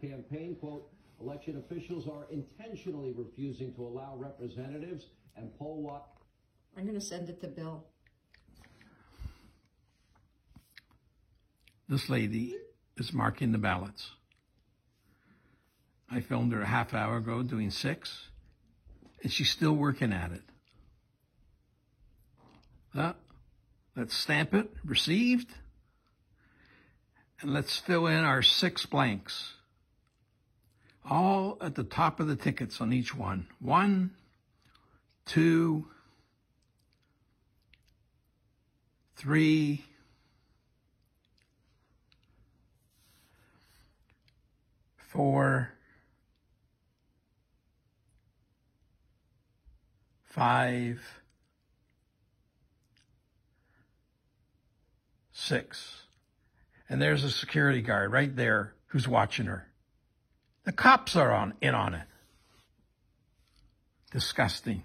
Trump campaign, quote, election officials are intentionally refusing to allow representatives and poll what? I'm going to send it to Bill. This lady is marking the ballots. I filmed her a half hour ago doing six, and she's still working at it. Uh, let's stamp it, received, and let's fill in our six blanks. All at the top of the tickets on each one. One, two, three, four, five, six. And there's a security guard right there who's watching her. The cops are on in on it. Disgusting.